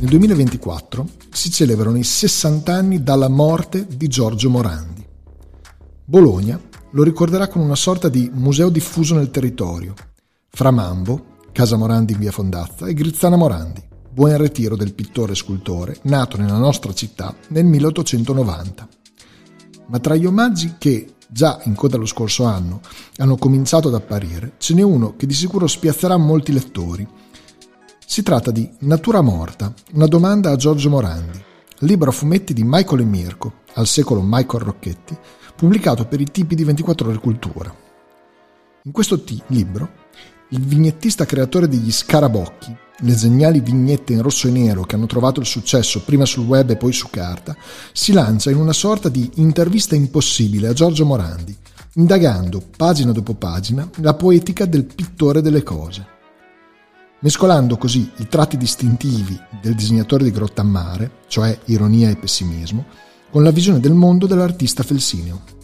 Nel 2024 si celebrano i 60 anni dalla morte di Giorgio Morandi. Bologna lo ricorderà con una sorta di museo diffuso nel territorio, fra Mambo, Casa Morandi in via Fondazza, e Grizzana Morandi, buon ritiro del pittore e scultore, nato nella nostra città nel 1890. Ma tra gli omaggi che, già in coda lo scorso anno, hanno cominciato ad apparire, ce n'è uno che di sicuro spiazzerà molti lettori si tratta di Natura morta, una domanda a Giorgio Morandi, libro a fumetti di Michael e Mirko, al secolo Michael Rocchetti, pubblicato per i tipi di 24 ore cultura. In questo t- libro, il vignettista creatore degli Scarabocchi, le geniali vignette in rosso e nero che hanno trovato il successo prima sul web e poi su carta, si lancia in una sorta di intervista impossibile a Giorgio Morandi, indagando, pagina dopo pagina, la poetica del pittore delle cose mescolando così i tratti distintivi del disegnatore di Grottammare, cioè ironia e pessimismo, con la visione del mondo dell'artista felsineo.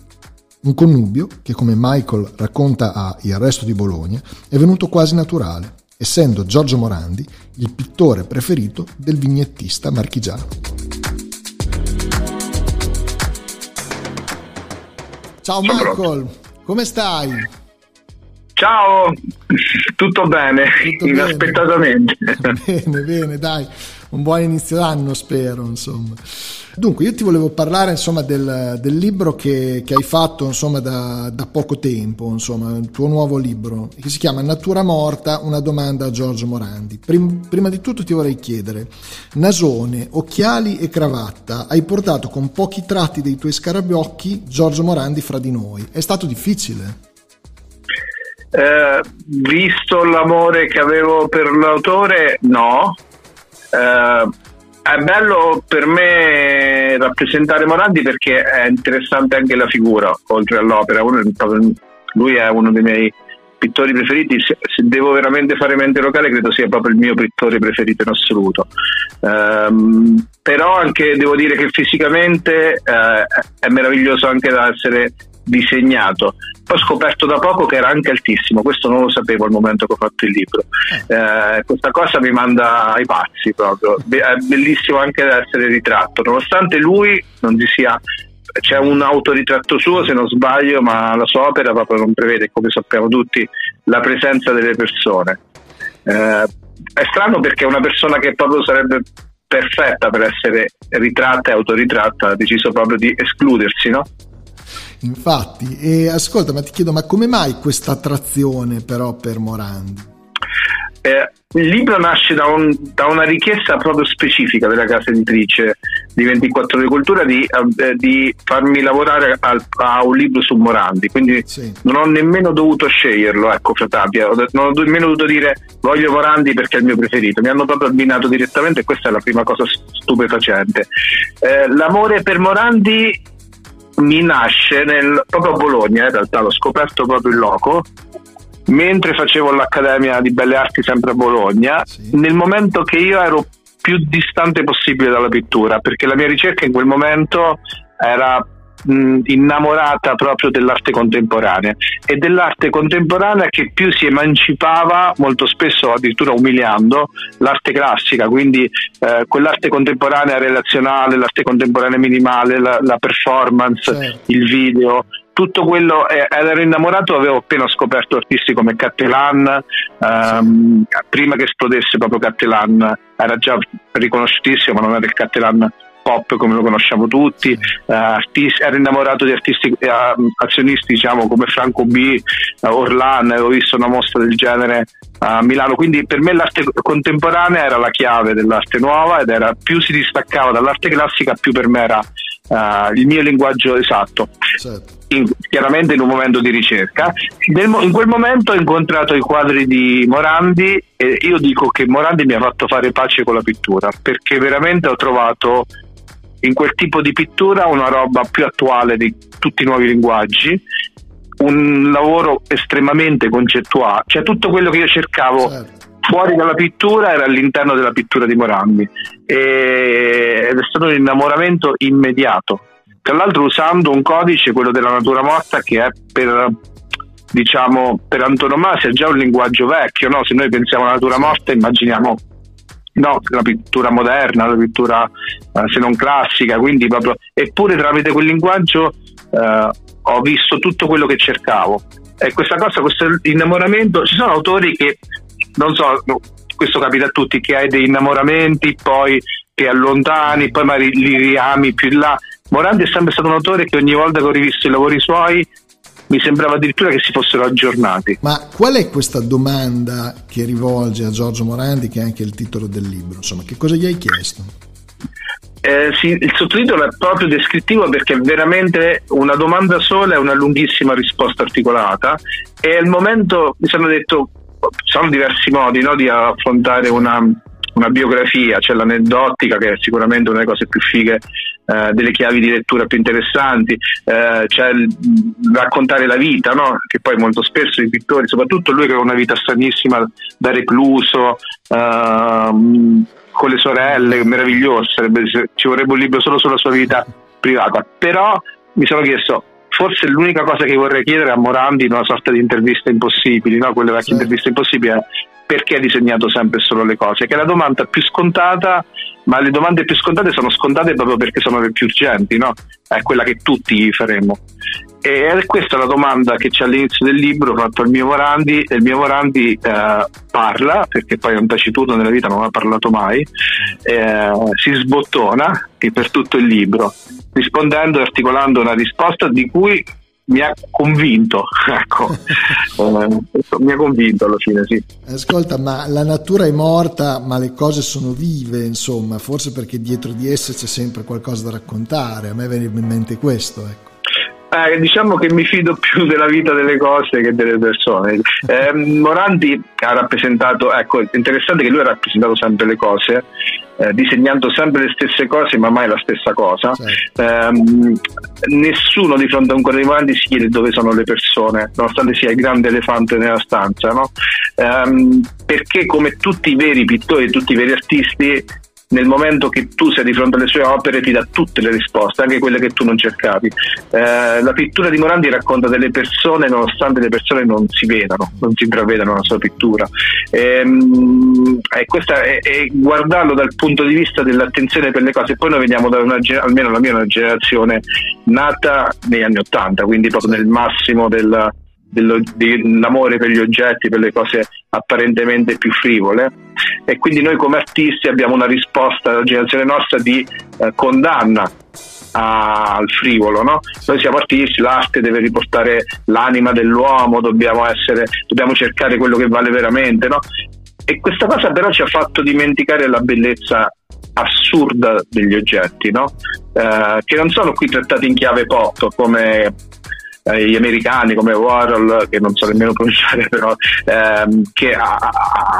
Un connubio che, come Michael racconta a Il resto di Bologna, è venuto quasi naturale, essendo Giorgio Morandi il pittore preferito del vignettista marchigiano. Ciao Michael, come stai? Ciao, tutto bene, tutto inaspettatamente. Bene. bene, bene, dai, un buon inizio d'anno spero, insomma. Dunque, io ti volevo parlare insomma, del, del libro che, che, hai fatto insomma, da, da, poco tempo, insomma, il tuo nuovo libro, che si chiama Natura morta, una domanda a Giorgio Morandi. Prim, prima di tutto ti vorrei chiedere, nasone, occhiali e cravatta, hai portato con pochi tratti dei tuoi scarabiocchi Giorgio Morandi fra di noi. È stato difficile? Eh, visto l'amore che avevo per l'autore, no. Eh, è bello per me rappresentare Morandi perché è interessante anche la figura, oltre all'opera. lui è uno dei miei pittori preferiti. Se, devo veramente fare mente locale, credo sia proprio il mio pittore preferito in assoluto. Um, però anche devo dire che fisicamente uh, è meraviglioso anche da essere disegnato. Poi ho scoperto da poco che era anche altissimo, questo non lo sapevo al momento che ho fatto il libro. Eh, questa cosa mi manda ai pazzi proprio. È bellissimo anche da essere ritratto, nonostante lui non si sia c'è un autoritratto suo se non sbaglio, ma la sua opera proprio non prevede, come sappiamo tutti, la presenza delle persone. Eh, è strano perché una persona che proprio sarebbe perfetta per essere ritratta e autoritratta ha deciso proprio di escludersi, no? Infatti, e ascolta, ma ti chiedo, ma come mai questa attrazione però per Morandi? Eh, il libro nasce da, un, da, una richiesta proprio specifica della casa editrice di 24 ore di cultura di, eh, di farmi lavorare al, a un libro su Morandi, quindi sì. non ho nemmeno dovuto sceglierlo, ecco Fratapia, non ho nemmeno dovuto dire voglio Morandi perché è il mio preferito, mi hanno proprio abbinato direttamente e questa è la prima cosa stupefacente. Eh, l'amore per Morandi mi nasce nel, proprio a Bologna, in realtà l'ho scoperto proprio in loco, mentre facevo l'Accademia di Belle Arti sempre a Bologna, sì. nel momento che io ero più distante possibile dalla pittura, perché la mia ricerca in quel momento era mh, innamorata proprio dell'arte contemporanea e dell'arte contemporanea che più si emancipava, molto spesso addirittura umiliando, l'arte classica, quindi eh, quell'arte contemporanea relazionale, l'arte contemporanea minimale, la, la performance, certo. il video tutto quello eh, ero innamorato avevo appena scoperto artisti come Cattelan ehm, prima che esplodesse proprio Cattelan era già riconosciutissimo ma non era il Cattelan pop come lo conosciamo tutti, uh, artisti, ero innamorato di artisti uh, azionisti diciamo come Franco B, uh, Orlan, avevo visto una mostra del genere a Milano, quindi per me l'arte contemporanea era la chiave dell'arte nuova ed era più si distaccava dall'arte classica più per me era uh, il mio linguaggio esatto. Certo. In, chiaramente in un momento di ricerca. Nel, in quel momento ho incontrato i quadri di Morandi e io dico che Morandi mi ha fatto fare pace con la pittura perché veramente ho trovato in quel tipo di pittura una roba più attuale di tutti i nuovi linguaggi un lavoro estremamente concettuale, cioè tutto quello che io cercavo certo. fuori dalla pittura era all'interno della pittura di Morandi e, ed è stato un innamoramento immediato. Tra l'altro usando un codice, quello della natura morta, che è per diciamo per antonomasia già un linguaggio vecchio, no? se noi pensiamo alla natura morta immaginiamo no, la pittura moderna, la pittura eh, se non classica, quindi proprio, eppure tramite quel linguaggio eh, ho visto tutto quello che cercavo. E questa cosa, questo innamoramento, ci sono autori che, non so, questo capita a tutti, che hai dei innamoramenti, poi ti allontani, poi magari li riami più in là. Morandi è sempre stato un autore che ogni volta che ho rivisto i lavori suoi mi sembrava addirittura che si fossero aggiornati. Ma qual è questa domanda che rivolge a Giorgio Morandi, che è anche il titolo del libro? Insomma, che cosa gli hai chiesto? Eh, sì, il sottotitolo è proprio descrittivo perché è veramente una domanda sola e una lunghissima risposta articolata e al momento mi sono detto ci sono diversi modi no, di affrontare una, una, biografia, c'è l'aneddotica che è sicuramente una delle cose più fighe eh, delle chiavi di lettura più interessanti, eh, c'è il, raccontare la vita, no? che poi molto spesso i pittori, soprattutto lui che ha una vita stranissima da recluso, eh, con le sorelle, meraviglioso, sarebbe, ci vorrebbe un libro solo sulla sua vita privata, però mi sono chiesto forse l'unica cosa che vorrei chiedere a Morandi in una sorta di intervista impossibili, no? quelle vecchie sì. interviste impossibili, è perché ha disegnato sempre solo le cose, che è la domanda più scontata, ma le domande più scontate sono scontate proprio perché sono le più urgenti, no? È quella che tutti faremo. E è questa la domanda che c'è all'inizio del libro fatto al mio Morandi e il mio Morandi eh, parla, perché poi è un taciturno nella vita, non ha parlato mai, eh, si sbottona per tutto il libro, rispondendo e articolando una risposta di cui mi ha convinto, ecco, eh, mi ha convinto alla fine, sì. Ascolta, ma la natura è morta, ma le cose sono vive, insomma, forse perché dietro di esse c'è sempre qualcosa da raccontare, a me viene in mente questo, ecco. Eh, diciamo che mi fido più della vita delle cose che delle persone. Eh, Morandi ha rappresentato, ecco, interessante che lui ha rappresentato sempre le cose, eh, disegnando sempre le stesse cose, ma mai la stessa cosa. Certo. Eh, nessuno di fronte a un quadro di Morandi si chiede dove sono le persone, nonostante sia il grande elefante nella stanza, no? Ehm, perché come tutti i veri pittori, tutti i veri artisti, nel momento che tu sei di fronte alle sue opere ti dà tutte le risposte, anche quelle che tu non cercavi. Eh, la pittura di Morandi racconta delle persone nonostante le persone non si vedano, non si intravedano nella sua pittura. Ehm, e questa è, è, guardarlo dal punto di vista dell'attenzione per le cose. Poi noi veniamo da una, almeno la mia, una generazione nata negli anni Ottanta, quindi proprio nel massimo del, dell'amore per gli oggetti, per le cose apparentemente più frivole e quindi noi come artisti abbiamo una risposta alla generazione nostra di eh, condanna al frivolo, no? Noi siamo artisti, l'arte deve riportare l'anima dell'uomo, dobbiamo, essere, dobbiamo cercare quello che vale veramente, no? E questa cosa però ci ha fatto dimenticare la bellezza assurda degli oggetti, no? eh, che non sono qui trattati in chiave pop come eh, gli americani come Warhol, che non so nemmeno pronunciare però, ehm, che a-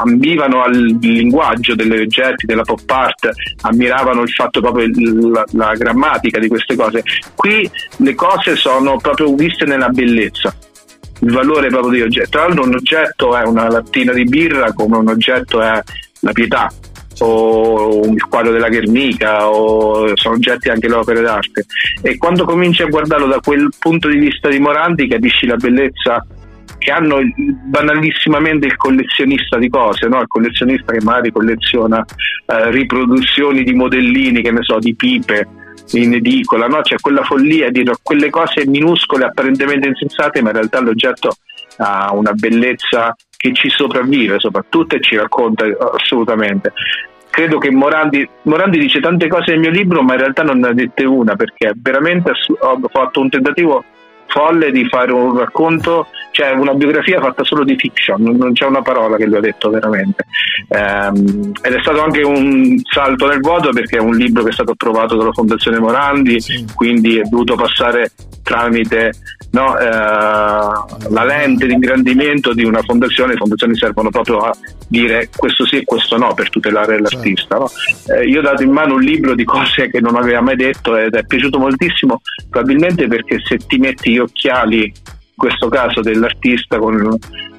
ambivano al linguaggio degli oggetti, della pop art, ammiravano il fatto proprio la, la grammatica di queste cose. Qui le cose sono proprio viste nella bellezza il valore proprio di oggetto. Tra l'altro un oggetto è una lattina di birra come un oggetto è la pietà o il quadro della Guernica o sono oggetti anche le opere d'arte e quando cominci a guardarlo da quel punto di vista di Morandi capisci la bellezza che hanno banalissimamente il collezionista di cose, no? il collezionista che magari colleziona eh, riproduzioni di modellini, che ne so, di pipe in edicola, no? c'è quella follia dietro a quelle cose minuscole apparentemente insensate, ma in realtà l'oggetto ha una bellezza che ci sopravvive soprattutto e ci racconta assolutamente. Credo che Morandi, Morandi dice tante cose nel mio libro, ma in realtà non ne ha dette una perché veramente ho fatto un tentativo folle di fare un racconto, cioè una biografia fatta solo di fiction, non c'è una parola che lui ha detto veramente. Ehm, ed è stato anche un salto nel vuoto perché è un libro che è stato approvato dalla Fondazione Morandi, sì. quindi è dovuto passare tramite no, eh, la lente di ingrandimento di una fondazione, le fondazioni servono proprio a dire questo sì e questo no per tutelare l'artista. No? Eh, io ho dato in mano un libro di cose che non aveva mai detto ed è piaciuto moltissimo, probabilmente perché se ti metti gli occhiali, in questo caso dell'artista, con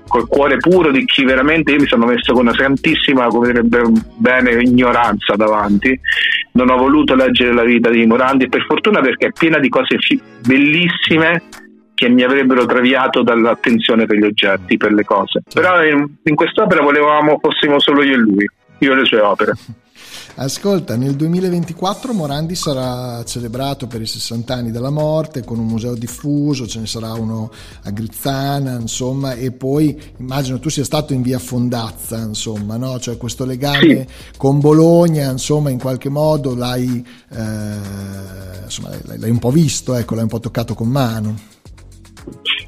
col cuore puro di chi veramente io mi sono messo con una santissima, come direbbe bene, ignoranza davanti. Non ho voluto leggere la vita di Morandi, per fortuna perché è piena di cose bellissime che mi avrebbero traviato dall'attenzione per gli oggetti, per le cose. Però in, in quest'opera volevamo fossimo solo io e lui, io e le sue opere. Ascolta, nel 2024 Morandi sarà celebrato per i 60 anni della morte con un museo diffuso, ce ne sarà uno a Grizzana, insomma, e poi immagino tu sia stato in via Fondazza, insomma, no? Cioè questo legame sì. con Bologna, insomma, in qualche modo l'hai, eh, insomma, l'hai, l'hai un po' visto, ecco, l'hai un po' toccato con mano.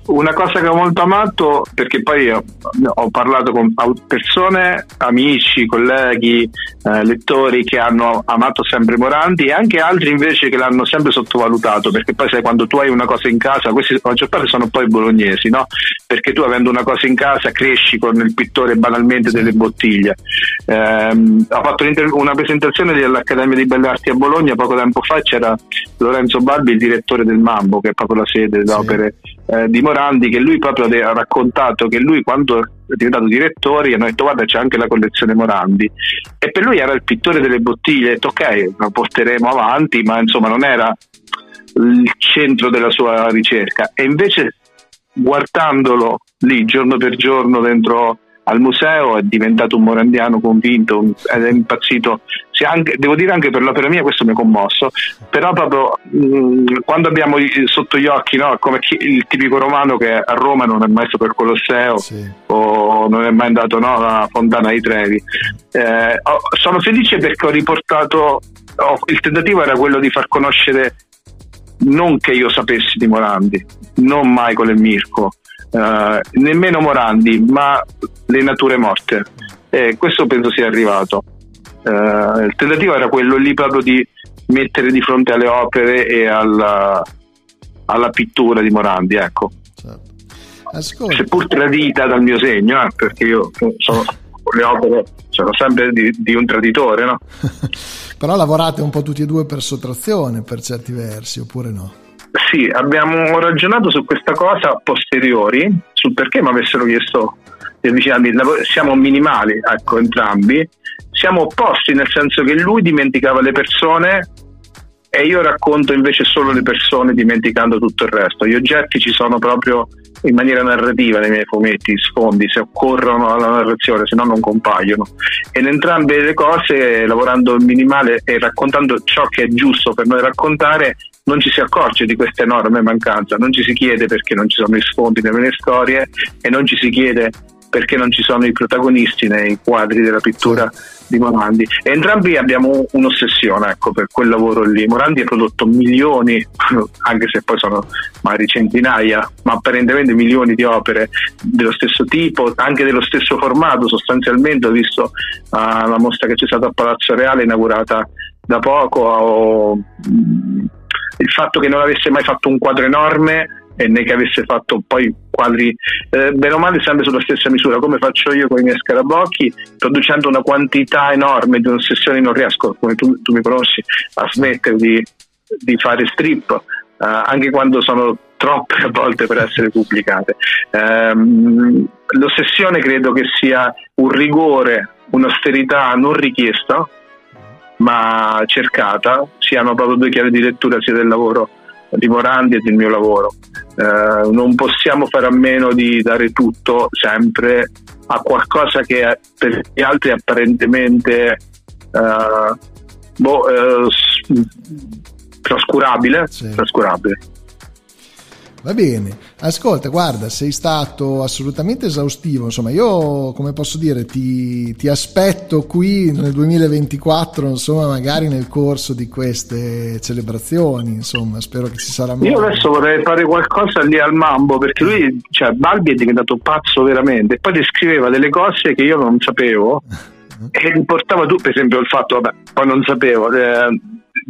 Una cosa che ho molto amato, perché poi ho, parlato con persone, amici, colleghi, eh, lettori che hanno amato sempre Morandi e anche altri invece che l'hanno sempre sottovalutato, perché poi sai quando tu hai una cosa in casa, questi la maggior parte sono poi bolognesi, no? Perché tu avendo una cosa in casa cresci con il pittore banalmente delle bottiglie. Eh, ho fatto una presentazione dell'Accademia di Belle Arti a Bologna poco tempo fa, c'era Lorenzo Barbi, il direttore del Mambo, che è proprio la sede d'opere eh, di Morandi, che lui proprio ha raccontato che lui quando è diventato direttore hanno detto guarda c'è anche la collezione Morandi. E per lui era il pittore delle bottiglie, ha detto ok la porteremo avanti, ma insomma non era il centro della sua ricerca. E invece guardandolo lì giorno per giorno dentro al museo, è diventato un morandiano convinto ed è impazzito. Anche, devo dire anche per l'opera mia, questo mi ha commosso, però proprio mh, mm, quando abbiamo sotto gli occhi, no, come chi, il tipico romano che a Roma non è mai stato per Colosseo sì. o non è mai andato no, alla Fontana di Trevi, eh, ho, sono felice perché ho riportato, oh, il tentativo era quello di far conoscere non che io sapessi di Morandi, non Michael e Mirko, eh, nemmeno Morandi, ma le nature morte. E questo penso sia arrivato. Eh, il tentativo era quello lì proprio di mettere di fronte alle opere e alla, alla pittura di Morandi, ecco. Certo. Seppur tradita dal mio segno, eh, perché io sono le opere sono sempre di, di un traditore, no? Però lavorate un po' tutti e due per sottrazione per certi versi, oppure no? Sì, abbiamo ragionato su questa cosa posteriori, sul perché mi avessero chiesto di avvicinarmi. Siamo minimali, ecco, entrambi. Siamo opposti nel senso che lui dimenticava le persone e io racconto invece solo le persone dimenticando tutto il resto. Gli oggetti ci sono proprio in maniera narrativa nei miei fumetti, sfondi, se occorrono alla narrazione, se no non compaiono. E in entrambe le cose, lavorando in minimale e raccontando ciò che è giusto per noi raccontare, non ci si accorge di questa enorme mancanza, non ci si chiede perché non ci sono i sfondi nelle storie e non ci si chiede perché non ci sono i protagonisti nei quadri della pittura di Morandi. E entrambi abbiamo un'ossessione ecco, per quel lavoro lì. Morandi ha prodotto milioni, anche se poi sono magari centinaia, ma apparentemente milioni di opere dello stesso tipo, anche dello stesso formato sostanzialmente. Ho visto uh, la mostra che c'è stata a Palazzo Reale inaugurata da poco. Ho, mm, il fatto che non avesse mai fatto un quadro enorme e né che avesse fatto poi quadri eh, bene o male sempre sulla stessa misura come faccio io con i miei scarabocchi producendo una quantità enorme di ossessioni non riesco come tu, tu mi conosci a smettere di, di fare strip eh, anche quando sono troppe a volte per essere pubblicate. Ehm, l'ossessione credo che sia un rigore un'austerità non richiesta ma cercata siano proprio due chiavi di lettura sia del lavoro di Morandi e del mio lavoro. Eh, non possiamo fare a meno di dare tutto sempre a qualcosa che per gli altri è apparentemente eh, boh, eh, trascurabile, sì. trascurabile. Va bene, ascolta, guarda, sei stato assolutamente esaustivo, insomma, io come posso dire, ti, ti, aspetto qui nel 2024, insomma, magari nel corso di queste celebrazioni, insomma, spero che ci sarà modo. Io adesso vorrei fare qualcosa lì al Mambo, perché lui, cioè, Balbi è diventato pazzo veramente, poi descriveva delle cose che io non sapevo, e riportava tu, per esempio, il fatto, vabbè, poi non sapevo... Eh,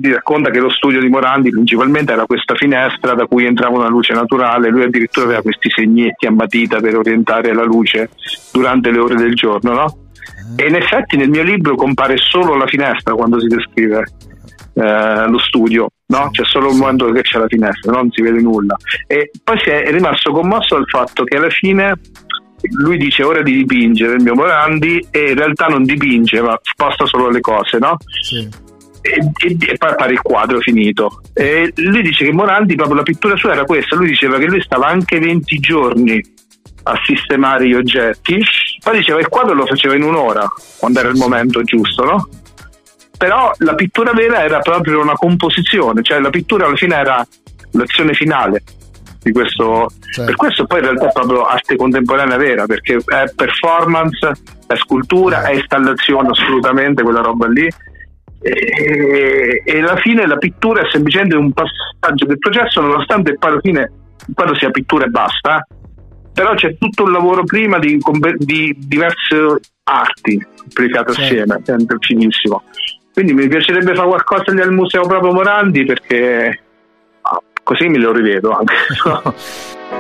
racconta che lo studio di Morandi principalmente era questa finestra da cui entrava una luce naturale, lui addirittura aveva questi segnetti a matita per orientare la luce durante le ore del giorno, no? E in effetti nel mio libro compare solo la finestra quando si descrive eh, lo studio, no? C'è solo un momento che c'è la finestra, non si vede nulla. E poi si è rimasto commosso dal fatto che alla fine lui dice ora di dipingere il mio Morandi e in realtà non dipinge ma sposta solo le cose, no? Sì e, e, poi appare il quadro finito. E lui dice che Morandi, proprio la pittura sua era questa, lui diceva che lui stava anche 20 giorni a sistemare gli oggetti, poi diceva che il quadro lo faceva in un'ora, quando era il momento giusto, no? Però la pittura vera era proprio una composizione, cioè la pittura alla fine era l'azione finale di questo. Certo. Per questo poi in realtà è proprio arte contemporanea vera, perché è performance, è scultura, è installazione assolutamente quella roba lì e, e alla fine la pittura è semplicemente un passaggio del processo nonostante poi alla fine quando sia pittura e basta. Però c'è tutto un lavoro prima di, di diverse arti applicate sì. assieme è finissimo quindi mi piacerebbe fare qualcosa lì al museo proprio Morandi perché ah, così me lo rivedo anche.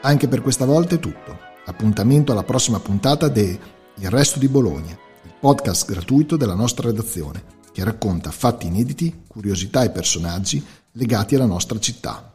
Anche per questa volta è tutto Appuntamento alla prossima puntata de Il Resto di Bologna, il podcast gratuito della nostra redazione, che racconta fatti inediti, curiosità e personaggi legati alla nostra città.